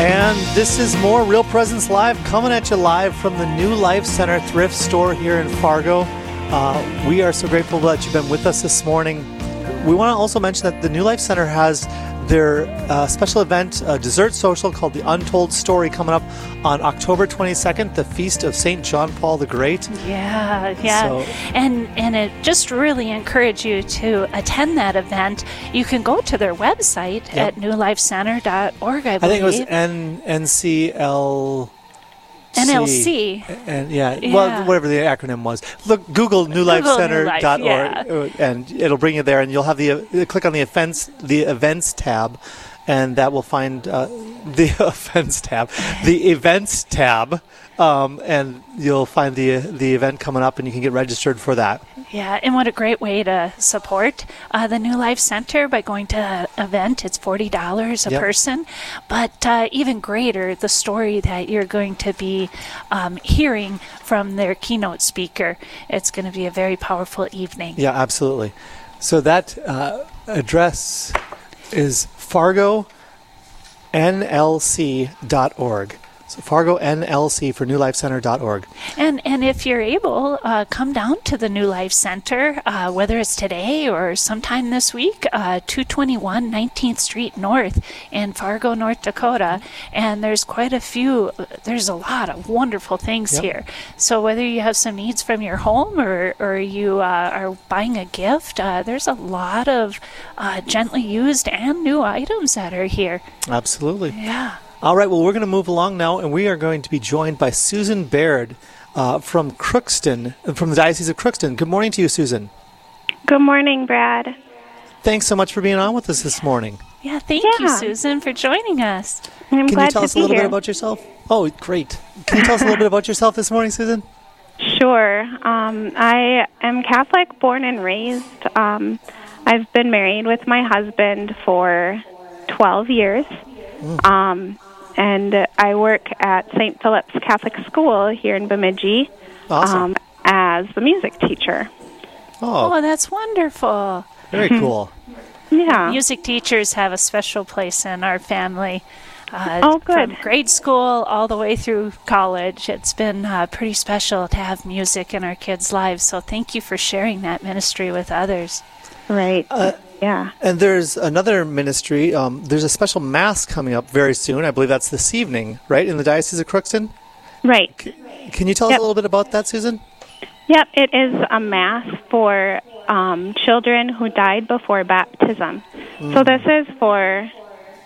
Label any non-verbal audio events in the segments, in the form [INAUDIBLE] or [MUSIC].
And this is more Real Presence Live coming at you live from the New Life Center thrift store here in Fargo. Uh, we are so grateful that you've been with us this morning. We want to also mention that the New Life Center has their uh, special event, a dessert social called The Untold Story, coming up on October 22nd, the feast of St. John Paul the Great. Yeah, yeah. So- and and it just really encourage you to attend that event. You can go to their website Yep. at newlifecenter.org, I believe. I think it was N- NCL. NLC. And yeah, Yeah. well, whatever the acronym was. Look, Google newlifecenter.org, New Life, uh, and it'll bring you there. And you'll have the uh, click on the events the events tab, and that will find uh, [LAUGHS] the events tab, the events tab, um, and you'll find the the event coming up, and you can get registered for that. Yeah, and what a great way to support uh, the New Life Center by going to an event. It's forty dollars a Yep. person, but uh, even greater, the story that you're going to be um, hearing from their keynote speaker. It's going to be a very powerful evening. Yeah, absolutely. So that uh, address is Fargo nlc.org. So Fargo NLC for newlifecenter.org. And and if you're able, uh, come down to the New Life Center, uh, whether it's today or sometime this week, uh, 221 19th Street North in Fargo, North Dakota. And there's quite a few, there's a lot of wonderful things Yep. here. So whether you have some needs from your home or, or you uh, are buying a gift, uh, there's a lot of uh, gently used and new items that are here. Absolutely. Yeah. All right, well, we're going to move along now, and we are going to be joined by Susan Baird uh, from Crookston, from the Diocese of Crookston. Good morning to you, Susan. Good morning, Brad. Thanks so much for being on with us this morning. Yeah, thank you, Susan, for joining us. I'm Can glad you tell to us a little here. bit about yourself? Oh, great. Can you tell us a little bit about yourself this morning, Susan? Sure. Um, I am Catholic, born and raised. Um, I've been married with my husband for 12 years. Um, and I work at St. Philip's Catholic School here in Bemidji Awesome. um, as the music teacher. oh, Oh, that's wonderful. very cool. Yeah. Music teachers have a special place in our family. Uh, Oh, good. From grade school all the way through college, it's been uh, pretty special to have music in our kids' lives. So thank you for sharing that ministry with others. Right. Uh, yeah. And there's another ministry. Um, there's a special mass coming up very soon. I believe that's this evening, right, in the Diocese of Crookston. Right. Can you tell us a little bit about that, Susan? Yep, it is a mass for um, children who died before baptism. So this is for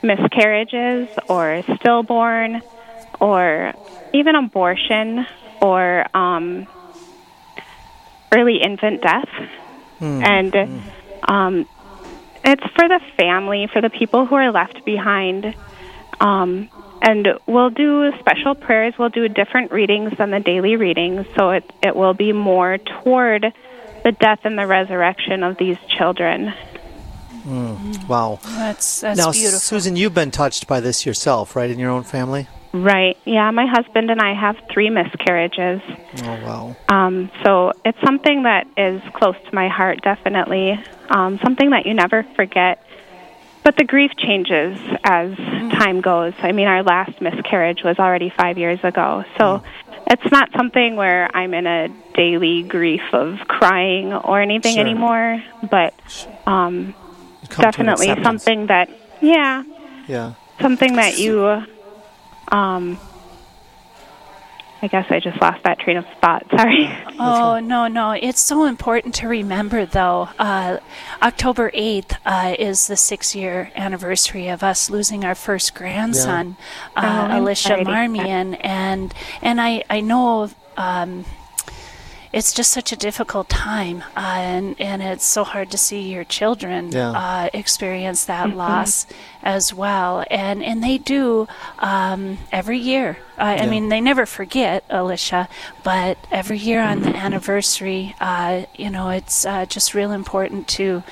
miscarriages or stillborn or even abortion or um, early infant death. And um, it's for the family, for the people who are left behind. Um, and we'll do special prayers. We'll do different readings than the daily readings, so it it will be more toward the death and the resurrection of these children. Wow. That's that's now, beautiful. Susan, you've been touched by this yourself, right, in your own family? Right? Yeah. My husband and I have three miscarriages, Oh, wow. um, so it's something that is close to my heart. Definitely, um, something that you never forget. But the grief changes as time goes. I mean, our last miscarriage was already five years ago, so it's not something where I'm in a daily grief of crying or anything Sure. anymore. But um, You come to an definitely something that, yeah, Yeah. something that you. Um, I guess I just lost that train of thought. [LAUGHS] Sorry. Oh, no, no. It's so important to remember, though. Uh, October 8th uh, is the six year anniversary of us losing our first grandson, Oh, uh, I'm Alicia sorry to hear that. Marmion. And, and I, I know. Um, it's just such a difficult time, uh, and and it's so hard to see your children Yeah. uh, experience that loss as well, and and they do um, every year. Uh, I mean, they never forget Alicia, but every year on the anniversary, uh, you know, it's uh, just real important to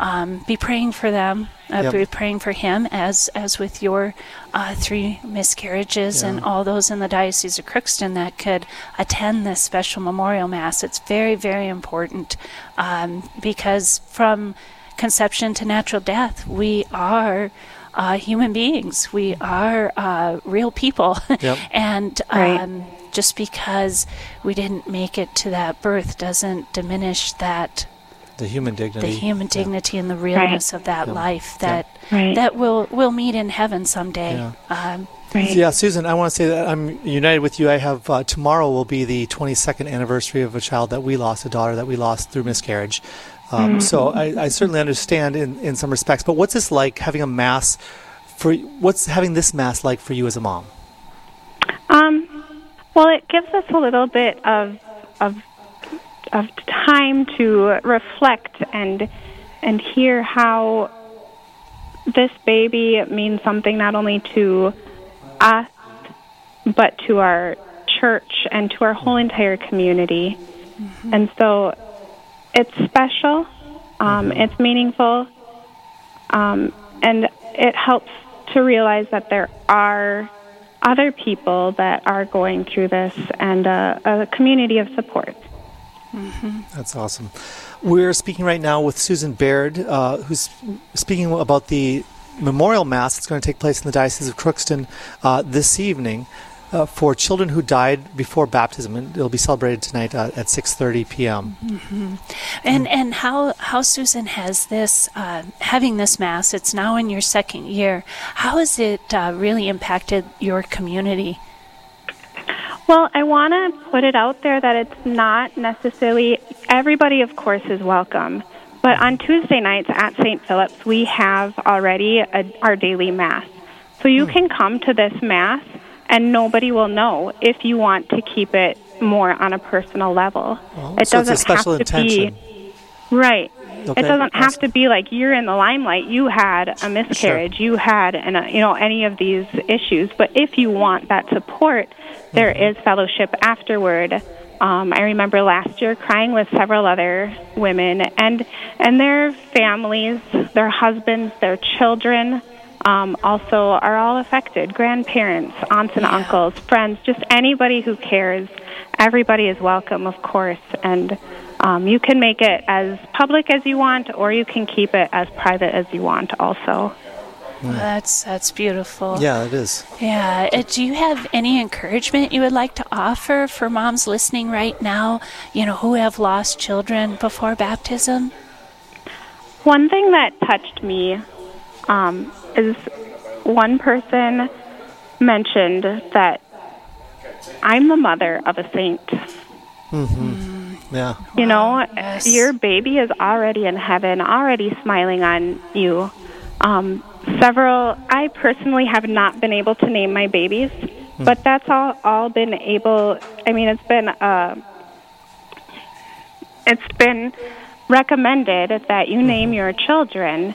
um, be praying for them, uh, Yep. be praying for him, as as with your uh, three miscarriages and all those in the Diocese of Crookston that could attend this special memorial mass. It's very, very important um, because from conception to natural death, we are uh, human beings. We are uh, real people. [LAUGHS] Yep. and Right. um, just because we didn't make it to that birth doesn't diminish that The human dignity. the human dignity and the realness of that Yeah. life that Right. that we'll we'll meet in heaven someday. Yeah. Um, Right. Yeah, Susan, I want to say that I'm united with you. I have uh, tomorrow will be the 22nd anniversary of a child that we lost, a daughter that we lost through miscarriage. Um, So I, I certainly understand in, in some respects. But what's this like having a mass for? What's having this mass like for you as a mom? Um, well, it gives us a little bit of of of time to reflect and and hear how this baby means something not only to us but to our church and to our whole entire community. And so it's special, um, it's meaningful, um, and it helps to realize that there are other people that are going through this and a, a community of support. That's awesome. We're speaking right now with Susan Baird, uh, who's speaking about the memorial mass that's going to take place in the Diocese of Crookston uh, this evening uh, for children who died before baptism, and it'll be celebrated tonight uh, at 6:30 p.m. and and how how Susan has this uh, having this mass. It's now in your second year. How has it uh, really impacted your community? Well, I want to put it out there that it's not necessarily everybody, of course, is welcome. But on Tuesday nights at St. Philip's, we have already a, our daily Mass. So you hmm. can come to this Mass and nobody will know if you want to keep it more on a personal level. Well, it so doesn't a special have to intention. be right. Okay, It doesn't have to be like you're in the limelight. You had a miscarriage. You had, an, uh, you know, any of these issues. But if you want that support, there Mm-hmm. is fellowship afterward. Um, I remember last year crying with several other women and and their families, their husbands, their children. Um, also, are all affected. Grandparents, aunts and Yeah. uncles, friends, just anybody who cares. Everybody is welcome, of course, and um, you can make it as public as you want, or you can keep it as private as you want. Also, That's that's beautiful. Yeah, it is. Yeah. Uh, do you have any encouragement you would like to offer for moms listening right now? You know, who have lost children before baptism. one thing that touched me um, is one person mentioned that I'm the mother of a saint. Yeah. You know, Yes. your baby is already in heaven, already smiling on you. Um, several, I personally have not been able to name my babies, but that's all, all been able, I mean, it's been, uh, it's been recommended that you name your children,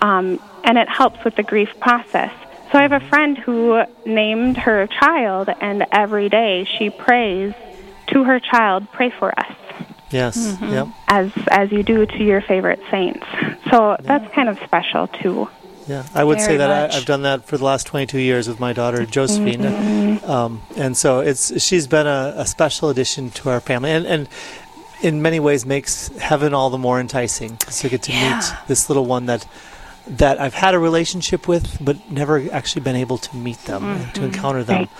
um, and it helps with the grief process. So I have a friend who named her child, and every day she prays to her child, "Pray for us," Yes. Mm-hmm. Yep. as as you do to your favorite saints. So that's kind of special too. Yeah, I would say that I. I've done that for the last 22 years with my daughter mm-hmm. Josephine, um, and so it's she's been a, a special addition to our family, and, and in many ways makes heaven all the more enticing because you get to Yeah. meet this little one that that I've had a relationship with, but never actually been able to meet them and to mm-hmm. encounter them. Right.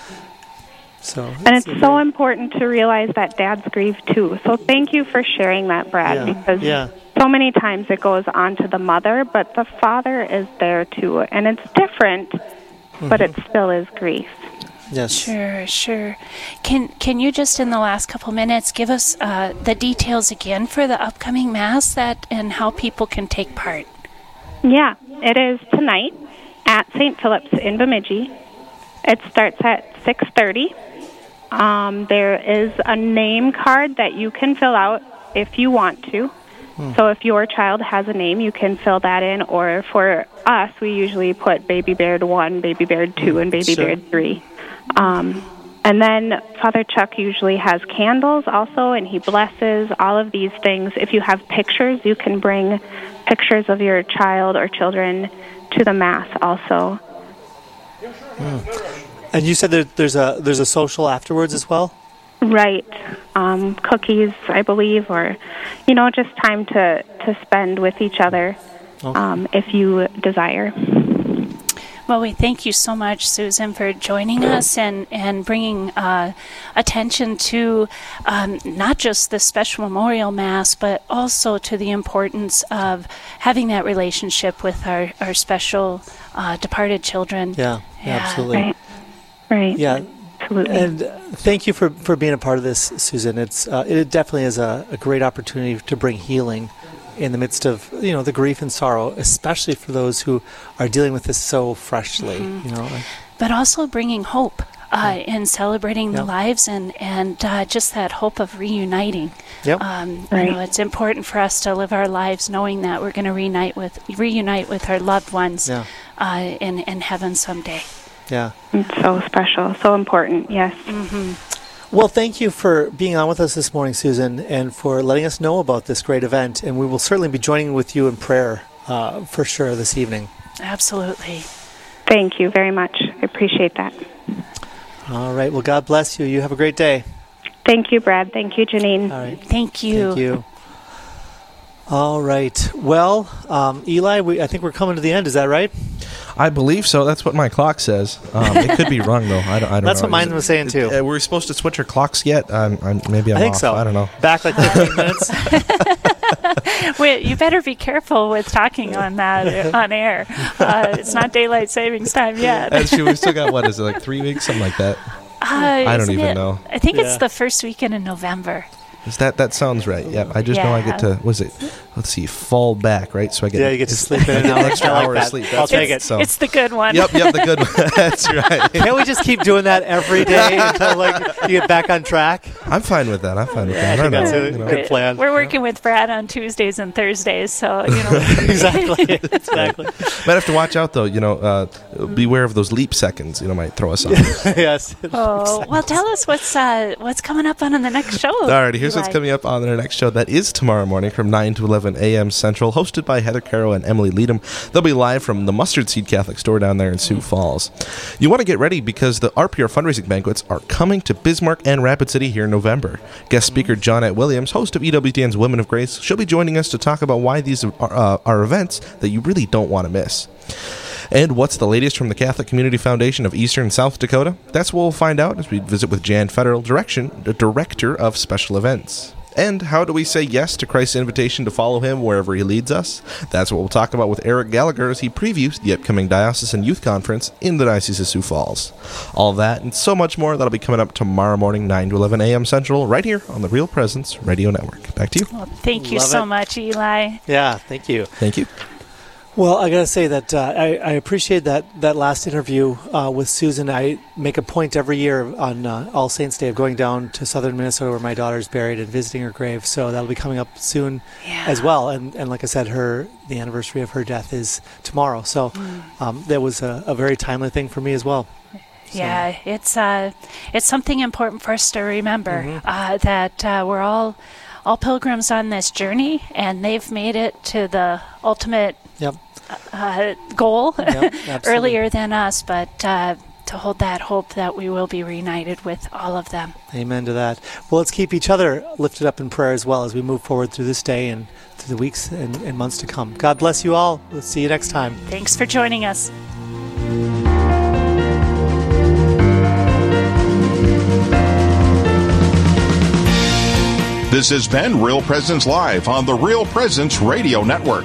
So And it's so very- important to realize that dads grieve too. So thank you for sharing that, Brad, Yeah. because Yeah. so many times it goes on to the mother, but the father is there too. And it's different, but Mm-hmm. it still is grief. yes. Sure, sure. Can can you just in the last couple minutes give us uh, the details again for the upcoming mass that and how people can take part? Yeah, it is tonight at St. Philip's in Bemidji. It starts at 6:30. Um, there is a name card that you can fill out if you want to. So if your child has a name, you can fill that in. Or for us, we usually put Baby Baird one, Baby Baird two, and Baby Sure. Baird three. Um, and then Father Chuck usually has candles also, and he blesses all of these things. If you have pictures, you can bring pictures of your child or children to the Mass also. And you said that there's a there's a social afterwards as well. Right. Um, cookies, I believe, or, you know, just time to, to spend with each other Okay. um, if you desire. Well, we thank you so much, Susan, for joining us and, and bringing uh, attention to um, not just the special memorial mass, but also to the importance of having that relationship with our, our special uh, departed children. Yeah, yeah, absolutely. Right. Right. Yeah. Absolutely. And uh, thank you for, for being a part of this, Susan. It's uh, it definitely is a, a great opportunity to bring healing in the midst of you know the grief and sorrow, especially for those who are dealing with this so freshly. Mm-hmm. You know, like- but also bringing hope uh, in celebrating Yeah. the lives and and uh, just that hope of reuniting. Yep. Um, Right. You know, it's important for us to live our lives knowing that we're going to reunite with reunite with our loved ones Yeah. uh, in in heaven someday. Yeah. it's so special, so important. Yes. Well, thank you for being on with us this morning, Susan, and for letting us know about this great event. And we will certainly be joining with you in prayer uh, for sure this evening. Absolutely. Thank you very much. I appreciate that. All right. Well, God bless you. You have a great day. Thank you, Brad. Thank you, Janine. All right. Thank you. Thank you. All right. Well, um, Eli, we, I think we're coming to the end. Is that right? I believe so. That's what my clock says. Um, it could be [LAUGHS] wrong though. I don't. I don't That's know. what mine was saying too. Uh, were we supposed to switch our clocks yet? Um, I'm, maybe I'm I think off. so. I don't know. Back like 15 [LAUGHS] minutes. [LAUGHS] Wait, you better be careful with talking on that on air. Uh, it's not daylight savings time yet. That's true. We still got what is it like three weeks, something like that. Uh, I don't isn't even it- know. I think Yeah. it's the first weekend in November. Is that that sounds right? Yeah. I just know I get to. Was it? Let's see. Fall back, right? So I get. yeah, you get to sleep [LAUGHS] in an I get hour. an extra like hour of that. sleep. I'll take it. So. It's the good one. Yep. Yep. The good [LAUGHS] one. [LAUGHS] That's right. Can't we just keep doing that every day until like you get back on track? I'm fine with that. I'm fine with that. I think don't know. that's a you know. good plan. We're working with Brad on Tuesdays and Thursdays, so you know. exactly. Exactly. Might have to watch out though. You know, uh, beware of those leap seconds. You know, might throw us off. yes. oh, well, tell us what's uh, what's coming up on in the next show. Alrighty, here's what's Eli. coming up on our next show. That is tomorrow morning from 9 to 11 a.m. Central, hosted by Heather Caro and Emily Leadham. They'll be live from the Mustard Seed Catholic Store down there in Sioux Falls. You want to get ready because the RPR fundraising banquets are coming to Bismarck and Rapid City here in November. Guest speaker Johnnette Williams, host of EWTN's Women of Grace, she'll be joining us to talk about why these are, uh, are events that you really don't want to miss. And what's the latest from the Catholic Community Foundation of Eastern South Dakota? That's what we'll find out as we visit with Jan Federal, direction, the Director of Special Events. And how do we say yes to Christ's invitation to follow him wherever he leads us? That's what we'll talk about with Eric Gallagher as he previews the upcoming Diocesan Youth Conference in the Diocese of Sioux Falls. All that and so much more that'll be coming up tomorrow morning, 9 to 11 a.m. Central, right here on the Real Presence Radio Network. Back to you. Well, thank you Love so it. much, Eli. Yeah. Thank you. Thank you. Well, I gotta say that uh, I, I appreciate that that last interview uh, with Susan. I make a point every year on uh, All Saints Day of going down to southern Minnesota where my daughter's buried and visiting her grave. So that'll be coming up soon Yeah. as well. And and like I said, her the anniversary of her death is tomorrow. So um, that was a, a very timely thing for me as well. Yeah, it's uh, it's something important for us to remember Mm-hmm. uh, that uh, we're all all pilgrims on this journey, and they've made it to the ultimate Yep. uh, goal Yep, [LAUGHS] earlier than us, but. Uh, to hold that hope that we will be reunited with all of them. Amen to that. Well, let's keep each other lifted up in prayer as well as we move forward through this day and through the weeks and, and months to come. God bless you all. We'll see you next time. Thanks for joining us. This has been Real Presence Live on the Real Presence Radio Network.